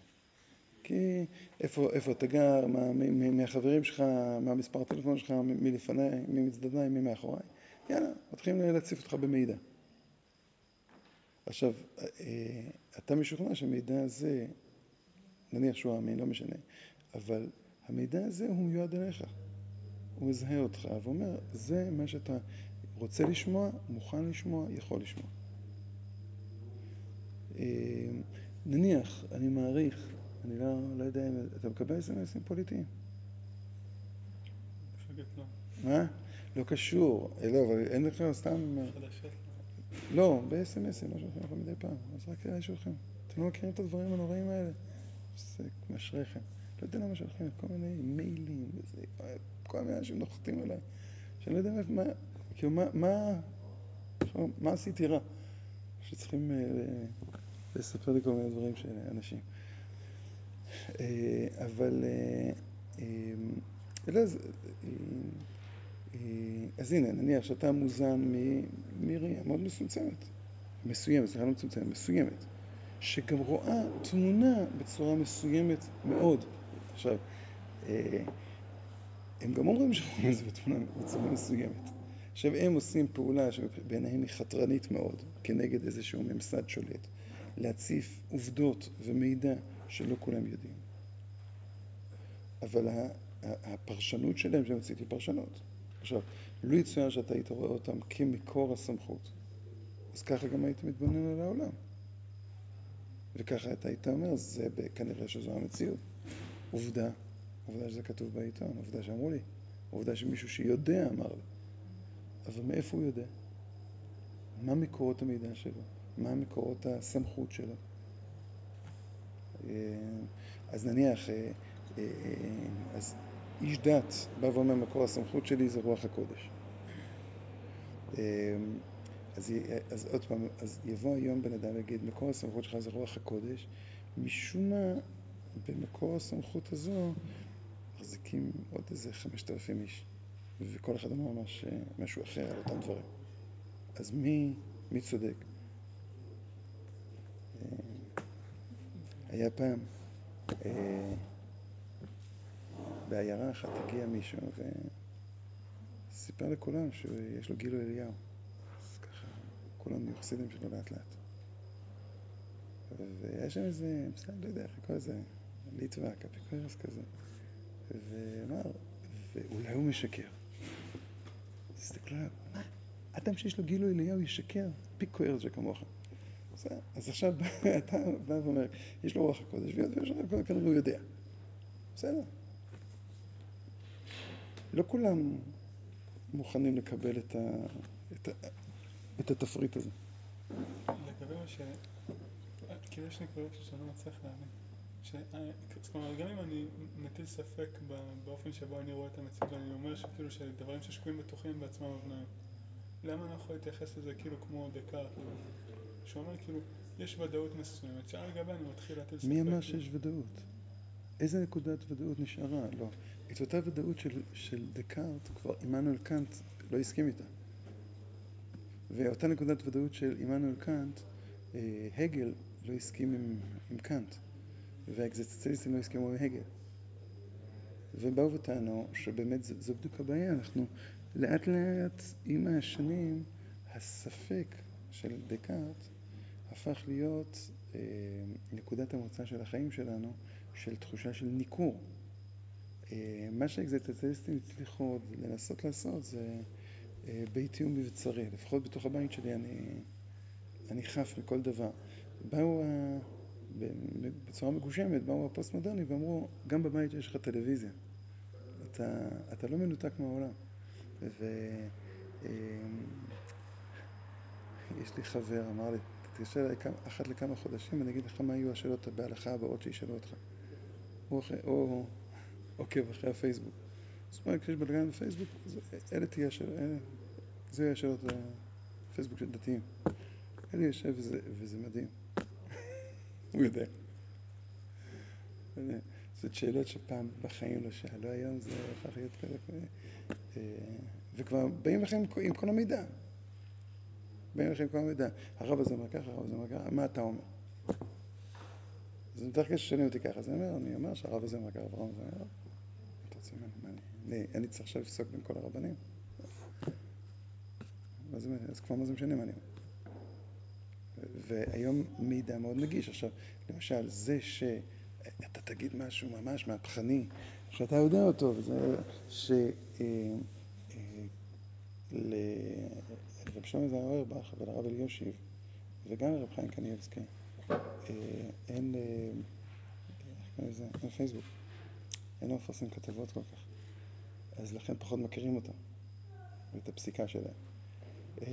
כי איפה, איפה אתה גר, מה, מי, מהחברים שלך, מה מספר הטלפון שלך, מי לפניי, מי מצדדיי, מי מאחוריי, יאללה, מתחילים להציף אותך במידע. עכשיו, אה, אתה משוכנע שהמידע הזה, נניח שהוא אמין, לא משנה, אבל המידע הזה הוא מיועד אליך. הוא מזהה אותך ואומר, זה מה שאתה רוצה לשמוע, מוכן לשמוע, יכול לשמוע. אה, נניח, אני מעריך, אני לא, לא יודע אם... אתה מקבל אס.אם.אסים פוליטיים? נועם. מה? לא קשור, אה, לא, אבל אין לך סתם... חדשות. לא, ב-SMSים, לא שולחים לכם מדי פעם, אז רק שולחים. אתם לא מכירים את הדברים הנוראים האלה? זה משריכם. לא יודע למה שולחים כל מיני מיילים וזה, כל מיני אנשים נוחתים עליי, שאני לא יודע מה, כאילו, מה, מה, מה עשיתי רע? שצריכים אה, לספר לי כל מיני דברים של אנשים. אה, אבל, אלא, אז הנה, נניח שאתה מוזן מראייה מאוד מסוימת, מסוימת, סליחה, לא מצומצמת, מסוימת, שגם רואה תמונה בצורה מסוימת מאוד. עכשיו, אה, הם גם אומרים שרואים את זה בתמונה בצורה מסוימת. עכשיו, הם עושים פעולה שבעיניהם היא חתרנית מאוד, כנגד איזשהו ממסד שולט, להציף עובדות ומידע שלא כולם יודעים. אבל הפרשנות שלהם שהם היא פרשנות. עכשיו, לו יצוין שאתה היית רואה אותם כמקור הסמכות, אז ככה גם היית מתבונן על העולם. וככה אתה היית אומר, זה כנראה שזו המציאות. עובדה, עובדה שזה כתוב בעיתון, עובדה שאמרו לי, עובדה שמישהו שיודע אמר לי. אבל מאיפה הוא יודע? מה מקורות המידע שלו? מה מקורות הסמכות שלו? אה, אז נניח, אה, אה, אז איש דת בא ואומר, מקור הסמכות שלי זה רוח הקודש. אז, אז עוד פעם, אז יבוא היום בן אדם ויגיד, מקור הסמכות שלך זה רוח הקודש, משום מה, במקור הסמכות הזו, מחזיקים עוד איזה חמשת אלפים איש, וכל אחד אומר ממש משהו אחר על אותם דברים. אז מי, מי צודק? היה פעם, בעיירה אחת הגיע מישהו וסיפר לכולם שיש לו גילו אליהו. כולם נהיו חסידים שלו לאט לאט. והיה שם איזה, בסדר, לא יודע איך לקרוא לזה, ליטווק, אפיקורס כזה. ואמר, ואולי הוא משקר. תסתכלו עליו, מה? אדם שיש לו גילו אליהו ישקר? פיקורס שכמוך. אז עכשיו <laughs> אתה בא ואומר, יש לו רוח הקודש, ויש לו רוח הקודש, הוא יודע. בסדר. לא כולם מוכנים לקבל את, ה, את התפריט הזה. לגבי מה ש... כאילו יש נקודות שאני לא מצליח להבין. ש... זאת אומרת, גם אם אני מטיל ספק באופן שבו אני רואה את המציאות, ואני אומר שכאילו שדברים ששקועים בתוכי הם בעצמם הבניות. למה אני לא יכול להתייחס לזה כאילו כמו דקה, כאילו, שאומר כאילו, יש ודאות מסוימת, שעל גבי אני מתחיל להטיל ספק. מי אמר שיש ודאות? איזה נקודת ודאות נשארה? לא. את אותה ודאות של, של דקארט, כבר עמנואל קאנט לא הסכים איתה. ואותה נקודת ודאות של עמנואל קאנט, אה, הגל לא הסכים עם, עם קאנט, והאקזיסטנציאליסטים לא הסכימו עם הגל. ובאו וטענו שבאמת זו, בדיוק הבעיה, אנחנו לאט לאט עם השנים הספק של דקארט הפך להיות אה, נקודת המוצא של החיים שלנו של תחושה של ניכור. אה, מה שהאקזיסטנציאליסטים הצליחו לנסות לעשות זה אה, ביתי ומבצרי, לפחות בתוך הבית שלי אני, אני חף מכל דבר. באו, בצורה מגושמת, באו הפוסט-מודרני ואמרו, גם בבית יש לך טלוויזיה. אתה, אתה לא מנותק מהעולם. ויש אה, לי חבר, אמר לי, תתקשר אליי אחת לכמה חודשים, אני אגיד לך מה יהיו השאלות בהלכה הבאות שישאלו אותך. או, או עוקב אחרי הפייסבוק. זאת אומרת, כשיש בלגן בפייסבוק, אלה תהיה השאלות, זה יהיה השאלות הפייסבוק של דתיים. אלי יושב וזה, וזה מדהים. <laughs> הוא יודע. זאת שאלות שפעם בחיים לא שאלו, היום זה הפך להיות כזה, אה, וכבר באים לכם עם כל המידע. באים לכם עם כל המידע. הרב הזה אומר ככה, הרב הזה אומר ככה, מה אתה אומר? אז אני מתחיל ששואלים אותי ככה, אז אני אומר, אני אומר שהרב הזה אומר ככה, הרב הזה אומר, אתה רוצה ממני? אני צריך עכשיו לפסוק בין כל הרבנים. אז כבר מה זה משנה מה אני אומר? והיום מידע מאוד נגיש. עכשיו, למשל, זה שאתה תגיד משהו ממש מהפכני, שאתה יודע אותו, וזה ש... אה, אה, לרב שלמה זר אוירבך ולרב אליושיב, וגם לרב חיים קניאבסקי, אה, אין, איך קוראים לזה? אין פייסבוק. אין מפרסם כתבות כל כך. אז לכן פחות מכירים אותם. ואת הפסיקה שלהם. אה,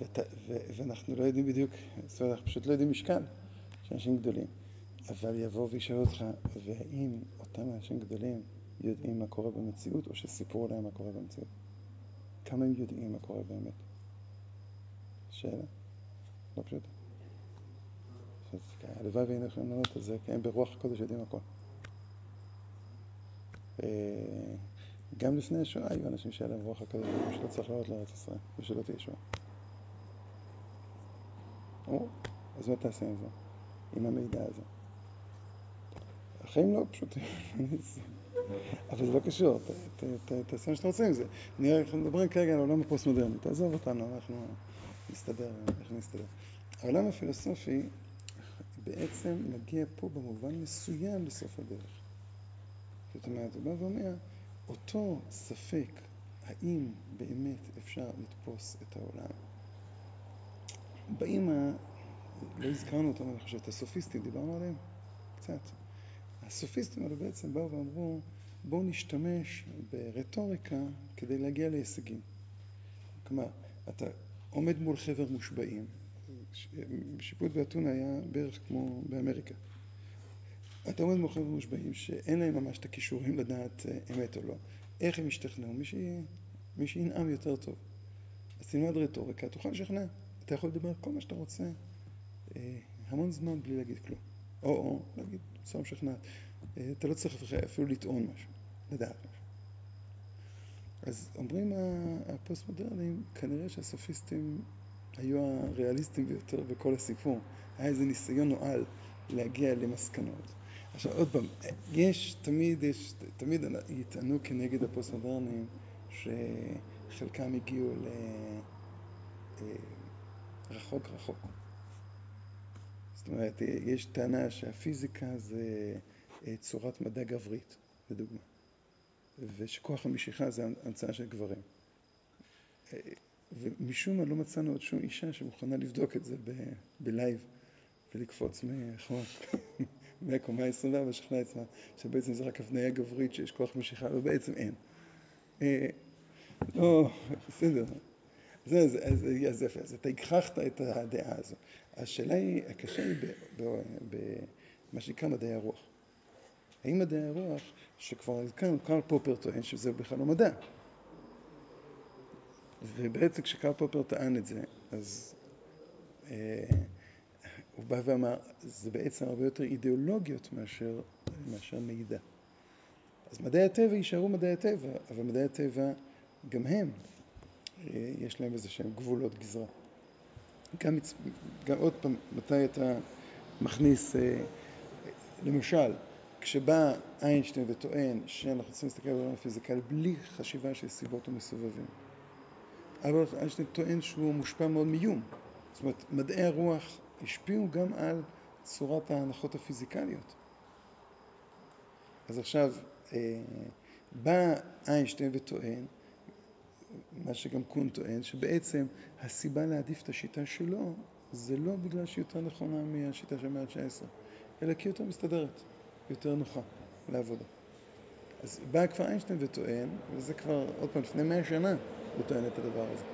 ות, ו, ואנחנו לא יודעים בדיוק, זאת אומרת, אנחנו פשוט לא יודעים משקל של אנשים גדולים. אבל יבוא וישאל אותך, והאם אותם אנשים גדולים יודעים מה קורה במציאות, או שסיפרו להם מה קורה במציאות? כמה הם יודעים מה קורה באמת? שאלה, לא פשוטה. הלוואי והיינו יכולים לענות על זה, כי הם ברוח הקודש יודעים הכל. אה, גם לפני השואה היו אנשים שהיה להם רוח הקודש, שלא צריך לעלות לארץ ישראל, ושלא תהיה שואה. אז מה תעשה עם זה? עם המידע הזה? החיים לא פשוטים, <laughs> אבל זה לא קשור, תעשה מה שאתה רוצה עם זה. נראה, אנחנו מדברים כרגע על העולם הפוסט-מודרני, תעזוב אותנו, אנחנו נסתדר, איך נסתדר. העולם הפילוסופי בעצם מגיע פה במובן מסוים לסוף הדרך. זאת אומרת, הוא בא ואומר, אותו ספק, האם באמת אפשר לתפוס את העולם, באים, ה... לא הזכרנו אותם, אני חושב, את הסופיסטים, דיברנו עליהם קצת. הסופיסטים האלה בעצם באו ואמרו, בואו נשתמש ברטוריקה כדי להגיע להישגים. כלומר, אתה עומד מול חבר מושבעים, שיפוט באתונה היה בערך כמו באמריקה. אתה עומד מול חבר מושבעים שאין להם ממש את הכישורים לדעת אה, אמת או לא. איך הם ישתכנעו? מי שינאם יותר טוב. אז תלמד רטוריקה, תוכל לשכנע. אתה יכול לדבר כל מה שאתה רוצה אה, המון זמן בלי להגיד כלום. או, או, להגיד בצורה משכנעת. אה, אתה לא צריך אפילו לטעון משהו, לדעת משהו. אז אומרים הפוסט-מודרניים, כנראה שהסופיסטים היו הריאליסטים ביותר בכל הסיפור. היה איזה ניסיון נואל להגיע למסקנות. עכשיו עוד פעם, יש, תמיד יש, תמיד יטענו כנגד הפוסט-מודרניים שחלקם הגיעו ל... אה, רחוק רחוק. זאת אומרת, יש טענה שהפיזיקה זה אה, צורת מדע גברית, לדוגמה, ושכוח המשיכה זה המצאה של גברים. אה, ומשום מה לא מצאנו עוד שום אישה שמוכנה לבדוק את זה בלייב ולקפוץ <laughs> מהקומה ה-24 לשכנע עצמה שבעצם זה רק הבניה גברית שיש כוח משיכה ובעצם אין. אה, לא, בסדר. זה, אז, אז, אז יפה, אז אתה הגחכת את הדעה הזו. השאלה היא, הקשה היא במה שנקרא מדעי הרוח. האם מדעי הרוח, שכבר הזכרנו, קרל פופר טוען שזה בכלל לא מדע. ובעצם כשקרל פופר טען את זה, אז אה, הוא בא ואמר, זה בעצם הרבה יותר אידיאולוגיות מאשר, מאשר מידע. אז מדעי הטבע יישארו מדעי הטבע, אבל מדעי הטבע, גם הם, אה, יש להם איזה שהם גבולות גזרה. גם, גם עוד פעם, מתי אתה מכניס, אה, למשל, כשבא איינשטיין וטוען שאנחנו צריכים להסתכל על העולם הפיזיקלי בלי חשיבה של סיבות ומסובבים. אבל איינשטיין טוען שהוא מושפע מאוד מאיום. זאת אומרת, מדעי הרוח השפיעו גם על צורת ההנחות הפיזיקליות. אז עכשיו, אה, בא איינשטיין וטוען מה שגם קון טוען, שבעצם הסיבה להעדיף את השיטה שלו זה לא בגלל שהיא יותר נכונה מהשיטה של המאה ה-19, אלא כי היא יותר מסתדרת, יותר נוחה לעבודה. אז בא כבר איינשטיין וטוען, וזה כבר, עוד פעם, לפני מאה שנה הוא טוען את הדבר הזה.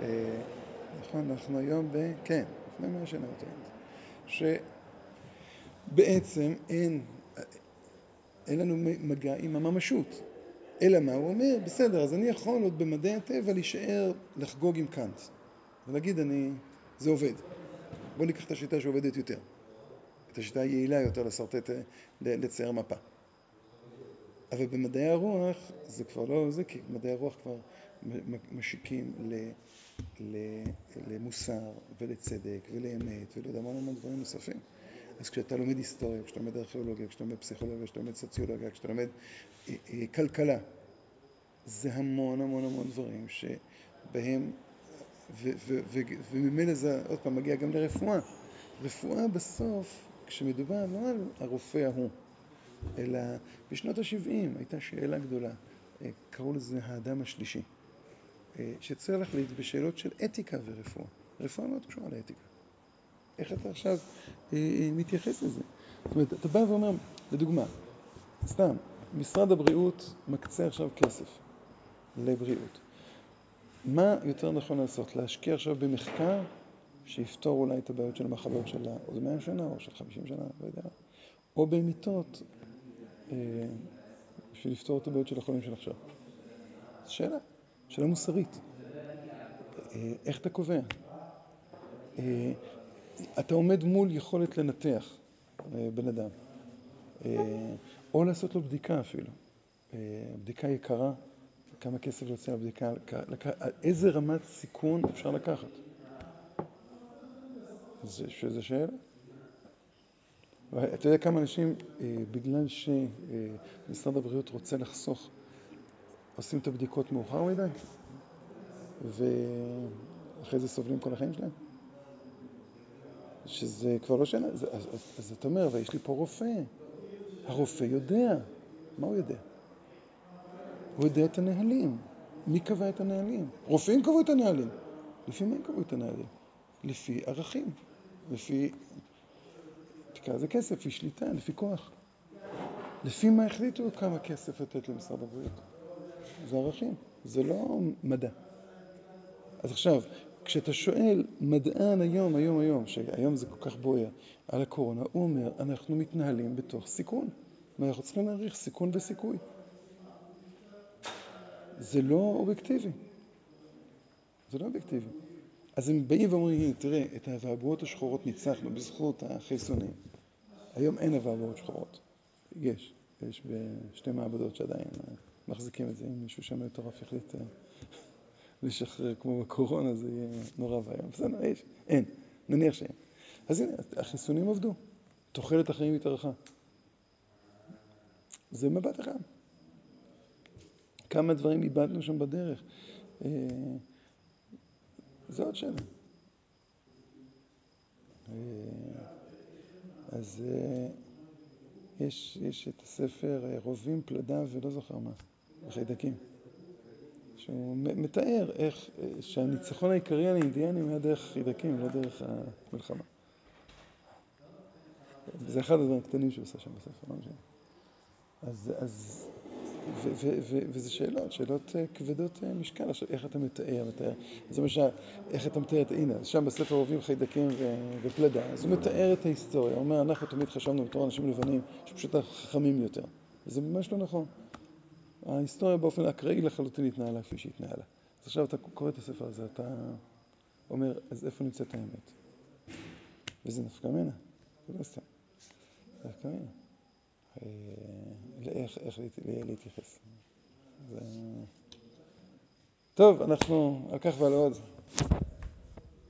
אה, נכון, אנחנו היום ב... כן, לפני מאה שנה הוא טוען. שבעצם אין, אין לנו מגע עם הממשות. אלא מה? הוא אומר, בסדר, אז אני יכול עוד במדעי הטבע להישאר לחגוג עם קאנט ולהגיד, אני, זה עובד. בואו ניקח את השיטה שעובדת יותר. את השיטה היעילה יותר לשרטט, לצייר מפה. אבל במדעי הרוח זה כבר לא זה, כי מדעי הרוח כבר משיקים ל, למוסר ולצדק ולאמת ולא יודע מה המון דברים נוספים. אז כשאתה לומד היסטוריה, כשאתה לומד ארכיאולוגיה, כשאתה לומד פסיכולוגיה, כשאתה לומד סוציולוגיה, כשאתה לומד אה, אה, כלכלה, זה המון המון המון דברים שבהם, וממילא זה עוד פעם מגיע גם לרפואה. רפואה בסוף, כשמדובר לא על הרופא ההוא, אלא בשנות ה-70 הייתה שאלה גדולה, אה, קראו לזה האדם השלישי, שצריך להחליט בשאלות של אתיקה ורפואה. רפואה מאוד קשורה לאתיקה. איך אתה עכשיו אה, אה, מתייחס לזה? זאת אומרת, אתה בא ואומר, לדוגמה, סתם, משרד הבריאות מקצה עכשיו כסף לבריאות. מה יותר נכון לעשות? להשקיע עכשיו במחקר שיפתור אולי את הבעיות של המחלות של עוד 100 שנה או של 50 שנה, לא יודע, או במיטות אה, בשביל לפתור את הבעיות של החולים של עכשיו. שאלה, שאלה מוסרית. אה, איך אתה קובע? אה, אתה עומד מול יכולת לנתח בן אדם, או לעשות לו בדיקה אפילו. בדיקה יקרה, כמה כסף יוצא לבדיקה, איזה רמת סיכון אפשר לקחת. זה, שאלה. אתה יודע כמה אנשים, אה, בגלל שמשרד הבריאות רוצה לחסוך, עושים את הבדיקות מאוחר מדי, ואחרי זה סובלים כל החיים שלהם? שזה כבר לא שאלה. אז, אתה אומר, ויש לי פה רופא. הרופא יודע. מה הוא יודע? הוא יודע את הנהלים. מי קבע את הנהלים? רופאים קבעו את הנהלים. לפי מי קבעו את הנהלים? לפי ערכים. לפי, תקרא לזה כסף, לפי שליטה, לפי כוח. לפי מה החליטו כמה כסף לתת למשרד הבריאות. זה ערכים, זה לא מדע. אז עכשיו, כשאתה שואל מדען היום, היום, היום, שהיום זה כל כך בוער, על הקורונה, הוא אומר, אנחנו מתנהלים בתוך סיכון, ואנחנו צריכים להעריך סיכון וסיכוי. זה לא אובייקטיבי. זה לא אובייקטיבי. אז הם באים ואומרים, תראה, את האבעבועות השחורות ניצחנו בזכות החיסונים. היום אין אבעבועות שחורות. יש, יש בשתי מעבדות שעדיין מחזיקים את זה. אם מישהו שם מטורף יחליט אה, לשחרר כמו בקורונה, זה יהיה נורא ואיום. בסדר, יש, אין, נניח שאין. אז הנה, החיסונים עבדו. תוחלת החיים התארכה. זה מבט אחד. כמה דברים איבדנו שם בדרך. אה, זה עוד שאלה. אה, אז יש, יש את הספר רובים, פלדה ולא זוכר מה, חיידקים, שהוא מתאר איך שהניצחון העיקרי על האינדיאנים היה דרך חיידקים, לא דרך המלחמה. זה אחד הדברים הקטנים שהוא עושה שם בספר, לא משנה. אז, אז וזה שאלות, שאלות אה, כבדות אה, משקל, עכשיו איך אתה מתאר, מתאר, זה ש... איך אתה מתאר את, הנה, שם בספר אוהבים חיידקים ופלדה, אז הוא מתאר את ההיסטוריה, הוא אומר, אנחנו תמיד חשבנו בתור אנשים לבנים שפשוט חכמים יותר, וזה ממש לא נכון. ההיסטוריה באופן אקראי לחלוטין התנהלה כפי שהתנהלה. אז עכשיו אתה קורא את הספר הזה, אתה אומר, אז איפה נמצאת האמת? וזה נפקא מנה, זה לא סתם, נפקא מנה. אה, לאיך איך להתייחס. טוב, אנחנו על כך ועל עוד.